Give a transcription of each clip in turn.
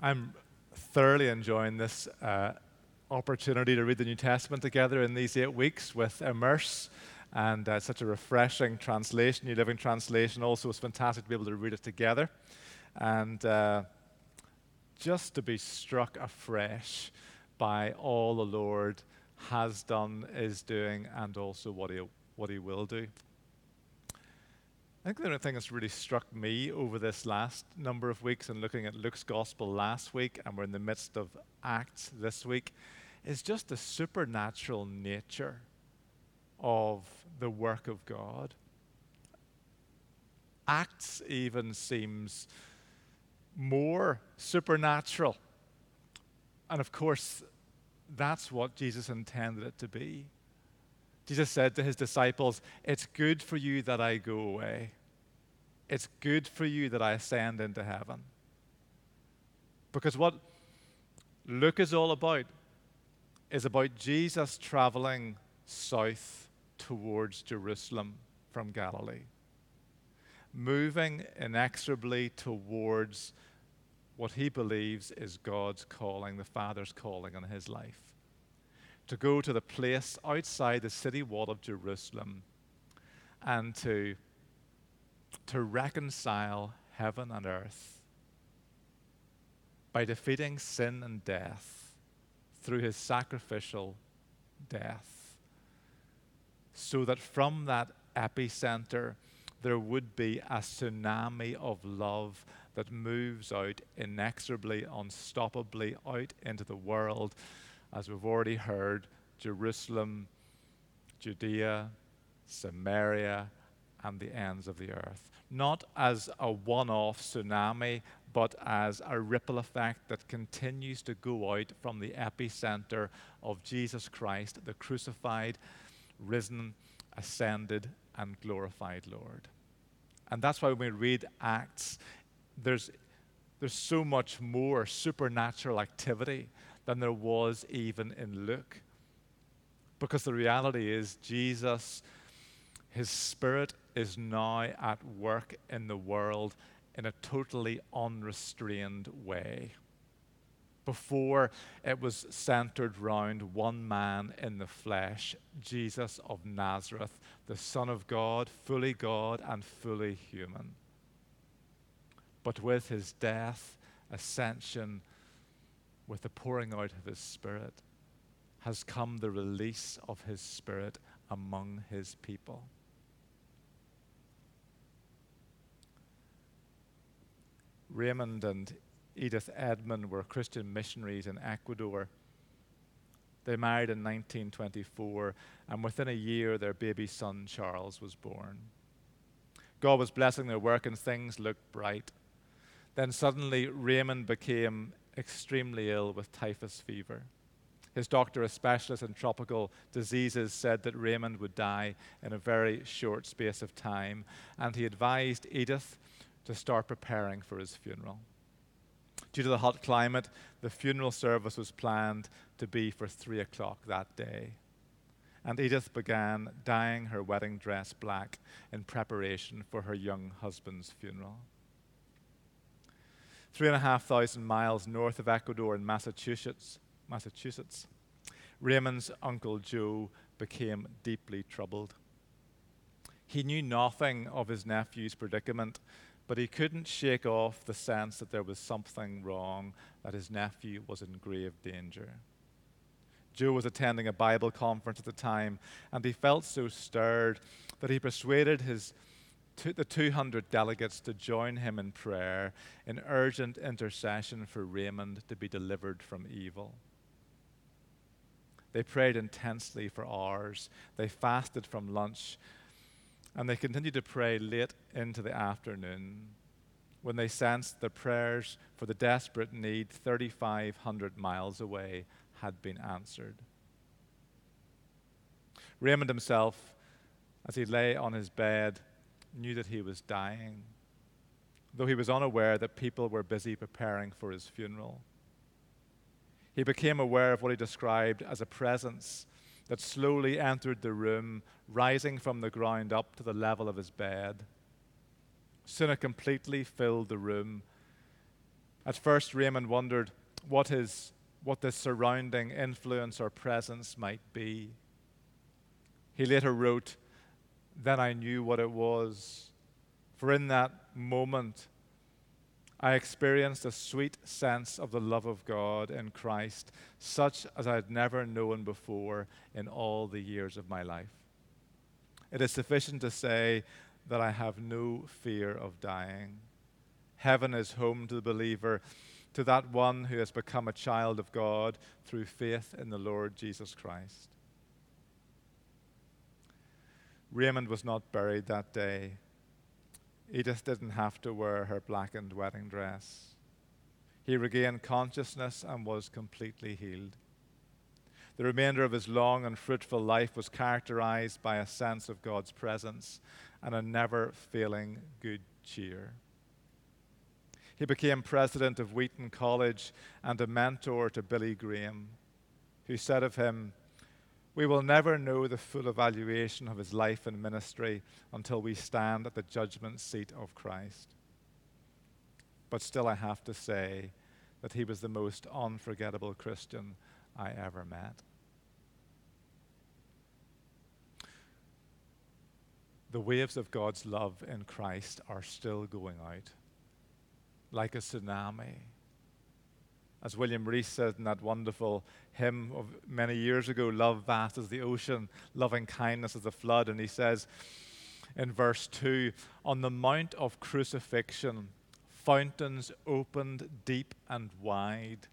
I'm thoroughly enjoying this uh, opportunity to read the New Testament together in these eight weeks with Immerse. And uh, such a refreshing translation, New Living Translation. Also, it's fantastic to be able to read it together. And uh, just to be struck afresh by all the Lord has done, is doing, and also what he, what he will do. I think the only thing that's really struck me over this last number of weeks and looking at Luke's gospel last week, and we're in the midst of Acts this week, is just the supernatural nature of the work of God. Acts even seems more supernatural. And of course, that's what Jesus intended it to be. Jesus said to his disciples, It's good for you that I go away. It's good for you that I ascend into heaven. Because what Luke is all about is about Jesus traveling south towards Jerusalem from Galilee, moving inexorably towards what he believes is God's calling, the Father's calling on his life. To go to the place outside the city wall of Jerusalem and to, to reconcile heaven and earth by defeating sin and death through his sacrificial death. So that from that epicenter, there would be a tsunami of love that moves out inexorably, unstoppably out into the world. As we've already heard, Jerusalem, Judea, Samaria, and the ends of the earth. Not as a one off tsunami, but as a ripple effect that continues to go out from the epicenter of Jesus Christ, the crucified, risen, ascended, and glorified Lord. And that's why when we read Acts, there's, there's so much more supernatural activity than there was even in Luke. Because the reality is, Jesus, his spirit is now at work in the world in a totally unrestrained way. Before it was centered round one man in the flesh, Jesus of Nazareth, the Son of God, fully God and fully human. But with his death, ascension, with the pouring out of his Spirit, has come the release of his Spirit among his people. Raymond and Edith Edman were Christian missionaries in Ecuador. They married in 1924, and within a year, their baby son Charles was born. God was blessing their work, and things looked bright. Then suddenly, Raymond became extremely ill with typhus fever. His doctor, a specialist in tropical diseases, said that Raymond would die in a very short space of time, and he advised Edith to start preparing for his funeral. Due to the hot climate, the funeral service was planned to be for three o'clock that day. And Edith began dyeing her wedding dress black in preparation for her young husband's funeral three and a half thousand miles north of Ecuador in Massachusetts, Massachusetts, Raymond's uncle Joe became deeply troubled. He knew nothing of his nephew's predicament, but he couldn't shake off the sense that there was something wrong, that his nephew was in grave danger. Joe was attending a Bible conference at the time, and he felt so stirred that he persuaded his the 200 delegates to join him in prayer in urgent intercession for Raymond to be delivered from evil. They prayed intensely for hours. They fasted from lunch. And they continued to pray late into the afternoon when they sensed the prayers for the desperate need 3,500 miles away had been answered. Raymond himself, as he lay on his bed, knew that he was dying, though he was unaware that people were busy preparing for his funeral. He became aware of what he described as a presence that slowly entered the room, rising from the ground up to the level of his bed. Soon it completely filled the room, At first, Raymond wondered what, his, what the surrounding influence or presence might be. He later wrote, Then I knew what it was, for in that moment, I experienced a sweet sense of the love of God in Christ, such as I had never known before in all the years of my life. It is sufficient to say that I have no fear of dying. Heaven is home to the believer, to that one who has become a child of God through faith in the Lord Jesus Christ. Raymond was not buried that day Edith didn't have to wear her blackened wedding dress. He regained consciousness and was completely healed. The remainder of his long and fruitful life was characterized by a sense of God's presence and a never failing good cheer. He became president of Wheaton College and a mentor to Billy Graham, who said of him, we will never know the full evaluation of his life and ministry until we stand at the judgment seat of Christ. But still, I have to say that he was the most unforgettable Christian I ever met. The waves of God's love in Christ are still going out like a tsunami as William Rees said in that wonderful hymn of many years ago, love vast as the ocean, loving kindness as the flood. And he says in verse 2 On the mount of crucifixion, fountains opened deep and wide.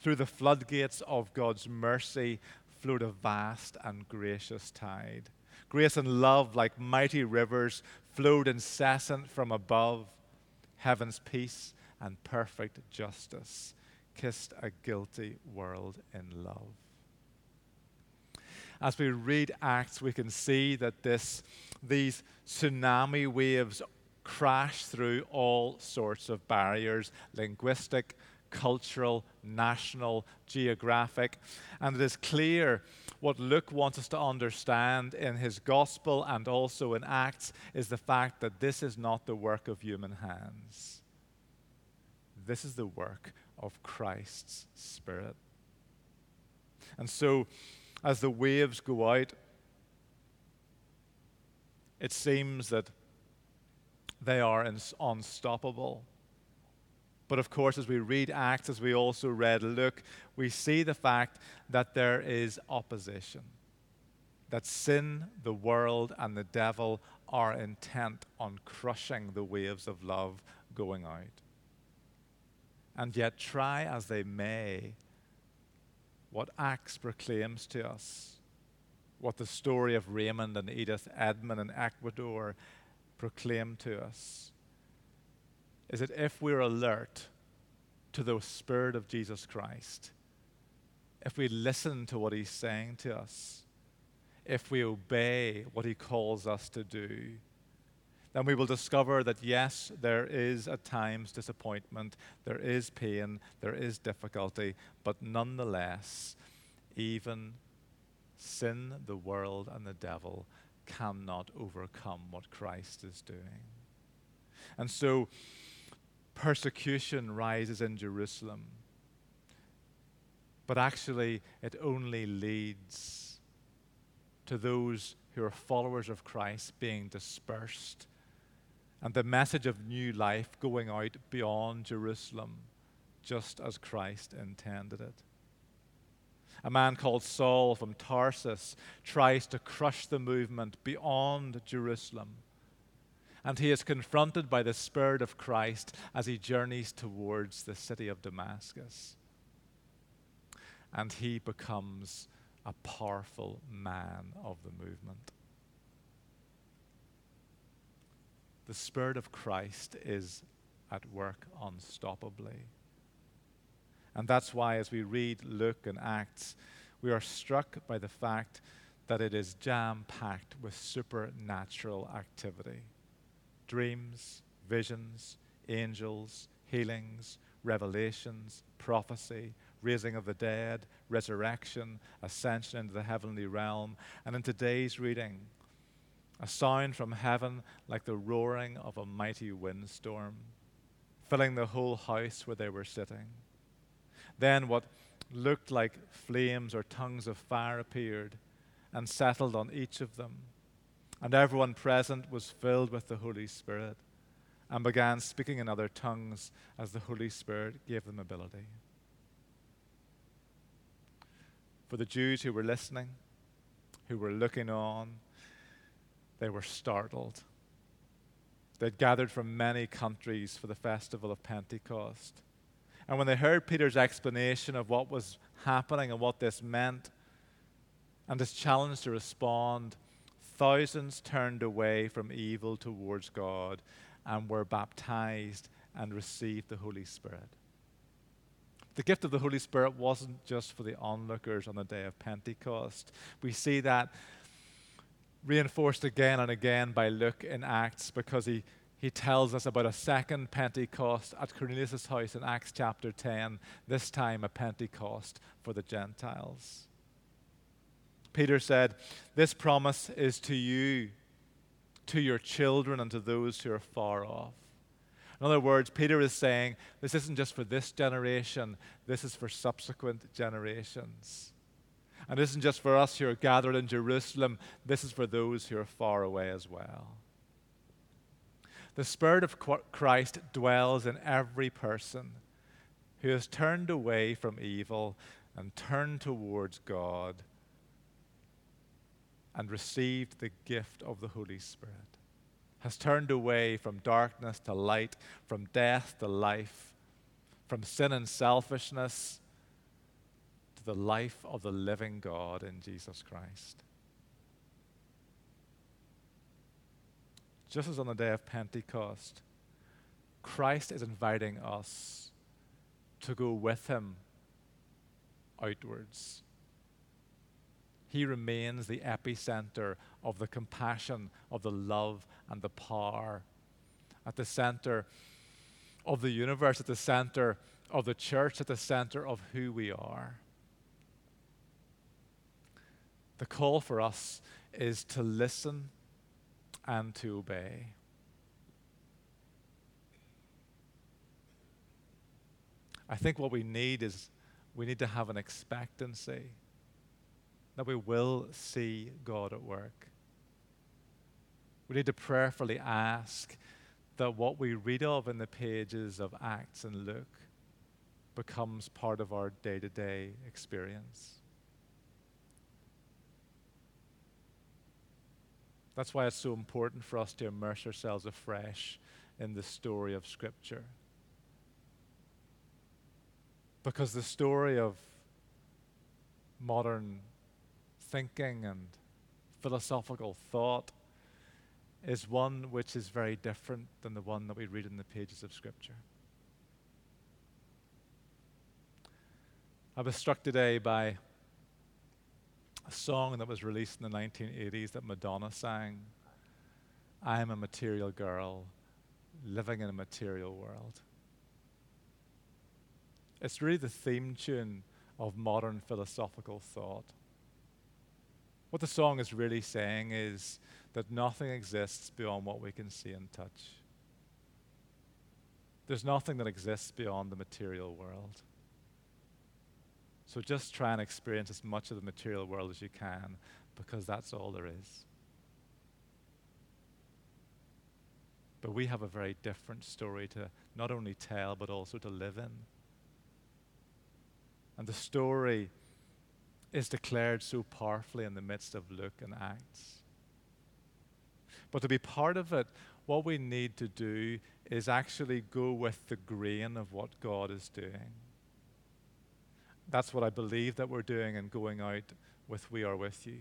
Through the floodgates of God's mercy flowed a vast and gracious tide. Grace and love, like mighty rivers, flowed incessant from above. Heaven's peace and perfect justice kissed a guilty world in love. As we read Acts, we can see that this, these tsunami waves crash through all sorts of barriers linguistic, cultural, national, geographic. And it is clear what Luke wants us to understand in his gospel and also in Acts is the fact that this is not the work of human hands. This is the work of Christ's Spirit. And so, as the waves go out, it seems that they are unstoppable. But of course, as we read Acts, as we also read Luke, we see the fact that there is opposition. That sin, the world, and the devil are intent on crushing the waves of love going out. And yet, try as they may, what Acts proclaims to us, what the story of Raymond and Edith Edman in Ecuador proclaim to us, is that if we're alert to the Spirit of Jesus Christ, if we listen to what He's saying to us, if we obey what He calls us to do, then we will discover that yes, there is at times disappointment, there is pain, there is difficulty, but nonetheless, even sin, the world, and the devil cannot overcome what Christ is doing. And so, persecution rises in Jerusalem, but actually, it only leads to those who are followers of Christ being dispersed and the message of new life going out beyond Jerusalem, just as Christ intended it. A man called Saul from Tarsus tries to crush the movement beyond Jerusalem. And he is confronted by the Spirit of Christ as he journeys towards the city of Damascus. And he becomes a powerful man of the movement. The Spirit of Christ is at work unstoppably. And that's why, as we read Luke and Acts, we are struck by the fact that it is jam packed with supernatural activity dreams, visions, angels, healings, revelations, prophecy, raising of the dead, resurrection, ascension into the heavenly realm. And in today's reading, a sound from heaven like the roaring of a mighty windstorm, filling the whole house where they were sitting. Then what looked like flames or tongues of fire appeared and settled on each of them. And everyone present was filled with the Holy Spirit and began speaking in other tongues as the Holy Spirit gave them ability. For the Jews who were listening, who were looking on, they were startled. They'd gathered from many countries for the festival of Pentecost. And when they heard Peter's explanation of what was happening and what this meant, and his challenge to respond, thousands turned away from evil towards God and were baptized and received the Holy Spirit. The gift of the Holy Spirit wasn't just for the onlookers on the day of Pentecost. We see that reinforced again and again by Luke in Acts because he, he tells us about a second Pentecost at Cornelius' house in Acts chapter 10, this time a Pentecost for the Gentiles. Peter said, This promise is to you, to your children, and to those who are far off. In other words, Peter is saying, This isn't just for this generation, this is for subsequent generations. And this isn't just for us who are gathered in Jerusalem, this is for those who are far away as well. The Spirit of Christ dwells in every person who has turned away from evil and turned towards God and received the gift of the Holy Spirit, has turned away from darkness to light, from death to life, from sin and selfishness the life of the living God in Jesus Christ. Just as on the day of Pentecost, Christ is inviting us to go with him outwards he remains the epicenter of the compassion, of the love, and the power. At the center of the universe, at the center of the church, at the center of who we are. The call for us is to listen and to obey. I think what we need is we need to have an expectancy that we will see God at work. We need to prayerfully ask that what we read of in the pages of Acts and Luke becomes part of our day to day experience. That's why it's so important for us to immerse ourselves afresh in the story of Scripture. Because the story of modern thinking and philosophical thought is one which is very different than the one that we read in the pages of Scripture. I was struck today by a song that was released in the 1980s that Madonna sang I am a material girl living in a material world. It's really the theme tune of modern philosophical thought. What the song is really saying is that nothing exists beyond what we can see and touch. There's nothing that exists beyond the material world. So just try and experience as much of the material world as you can because that's all there is. But we have a very different story to not only tell, but also to live in. And the story is declared so powerfully in the midst of Luke and Acts. But to be part of it, what we need to do is actually go with the grain of what God is doing. That's what I believe that we're doing and going out with We Are With You.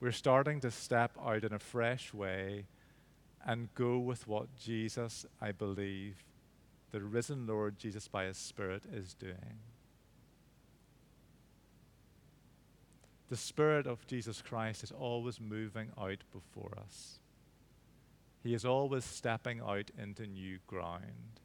We're starting to step out in a fresh way and go with what Jesus, I believe, the risen Lord Jesus by His Spirit, is doing. the Spirit of Jesus Christ is always moving out before us. He is always stepping out into new ground.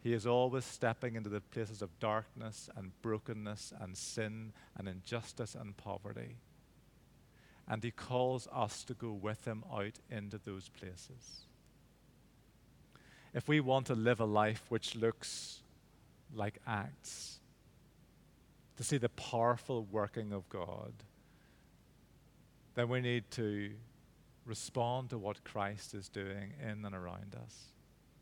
He is always stepping into the places of darkness and brokenness and sin and injustice and poverty. And He calls us to go with Him out into those places. if we want to live a life which looks like Acts, to see the powerful working of God, then we need to respond to what Christ is doing in and around us.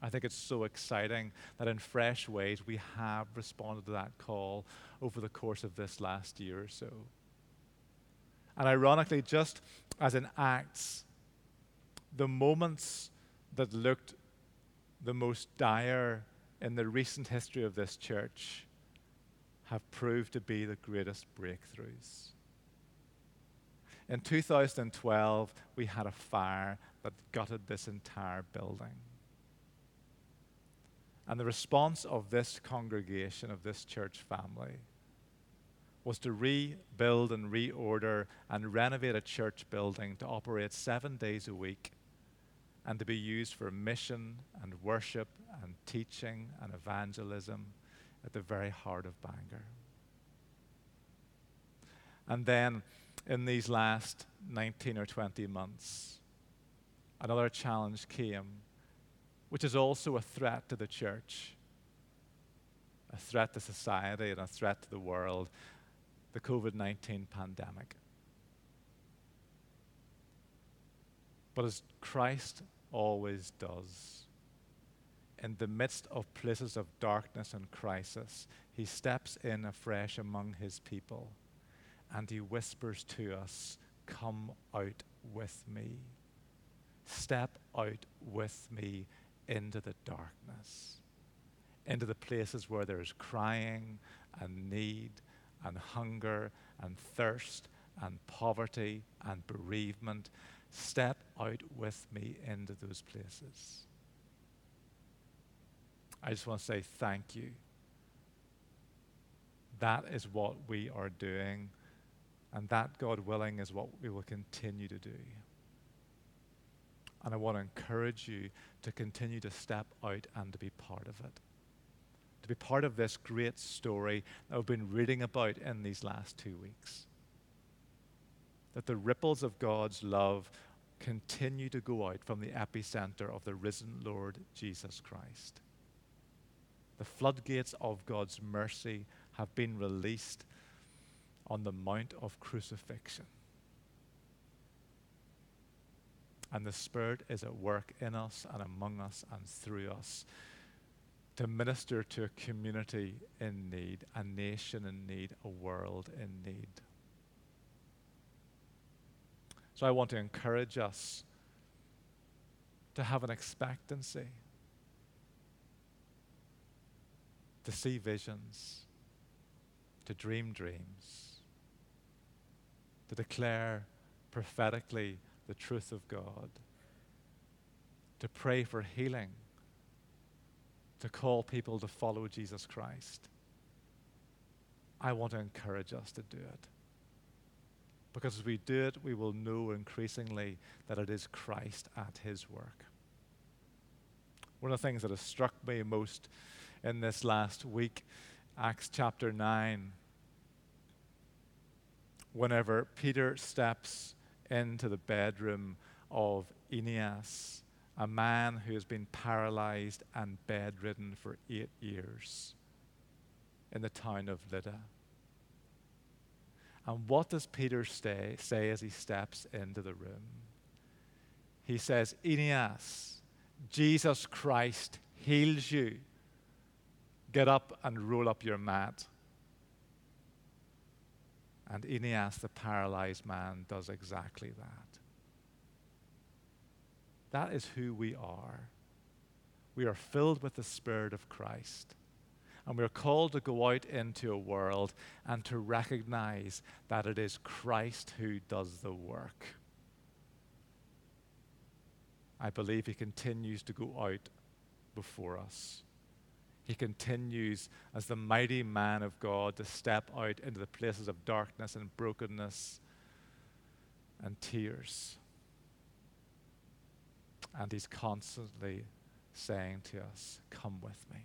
I think it's so exciting that in fresh ways we have responded to that call over the course of this last year or so. And ironically, just as in Acts, the moments that looked the most dire in the recent history of this church have proved to be the greatest breakthroughs. In 2012, we had a fire that gutted this entire building. And the response of this congregation, of this church family, was to rebuild and reorder and renovate a church building to operate seven days a week and to be used for mission and worship and teaching and evangelism at the very heart of Bangor. And then in these last 19 or 20 months, another challenge came, which is also a threat to the church, a threat to society, and a threat to the world the COVID 19 pandemic. But as Christ always does. In the midst of places of darkness and crisis, he steps in afresh among his people and he whispers to us, Come out with me. Step out with me into the darkness, into the places where there's crying and need and hunger and thirst and poverty and bereavement Step out with me into those places. I just want to say thank you. That is what we are doing, and that, God willing, is what we will continue to do. And I want to encourage you to continue to step out and to be part of it. To be part of this great story that we've been reading about in these last two weeks that the ripples of God's love continue to go out from the epicenter of the risen Lord Jesus Christ. The floodgates of God's mercy have been released on the Mount of Crucifixion. And the Spirit is at work in us and among us and through us to minister to a community in need, a nation in need, a world in need. So I want to encourage us to have an expectancy, to see visions, to dream dreams, to declare prophetically the truth of God, to pray for healing, to call people to follow Jesus Christ. I want to encourage us to do it. Because as we do it, we will know increasingly that it is Christ at his work. One of the things that has struck me most in this last week, Acts chapter 9, whenever Peter steps into the bedroom of Aeneas, a man who has been paralyzed and bedridden for eight years in the town of Lydda. And what does Peter stay, say as he steps into the room? He says, Aeneas, Jesus Christ heals you. Get up and roll up your mat. And Aeneas, the paralyzed man, does exactly that. That is who we are. We are filled with the Spirit of Christ. And we're called to go out into a world and to recognize that it is Christ who does the work. I believe He continues to go out before us. He continues as the mighty man of God to step out into the places of darkness and brokenness and tears. And He's constantly saying to us, Come with me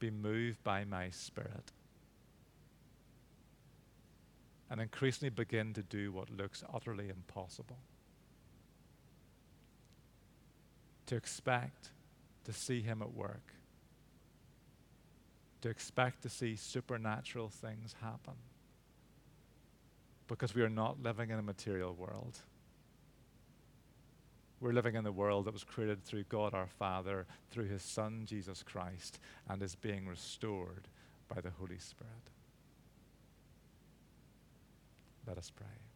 be moved by my Spirit and increasingly begin to do what looks utterly impossible. to expect to see Him at work, to expect to see supernatural things happen. Because we are not living in a material world. We're living in the world that was created through God our Father, through His Son, Jesus Christ, and is being restored by the Holy Spirit. Let us pray.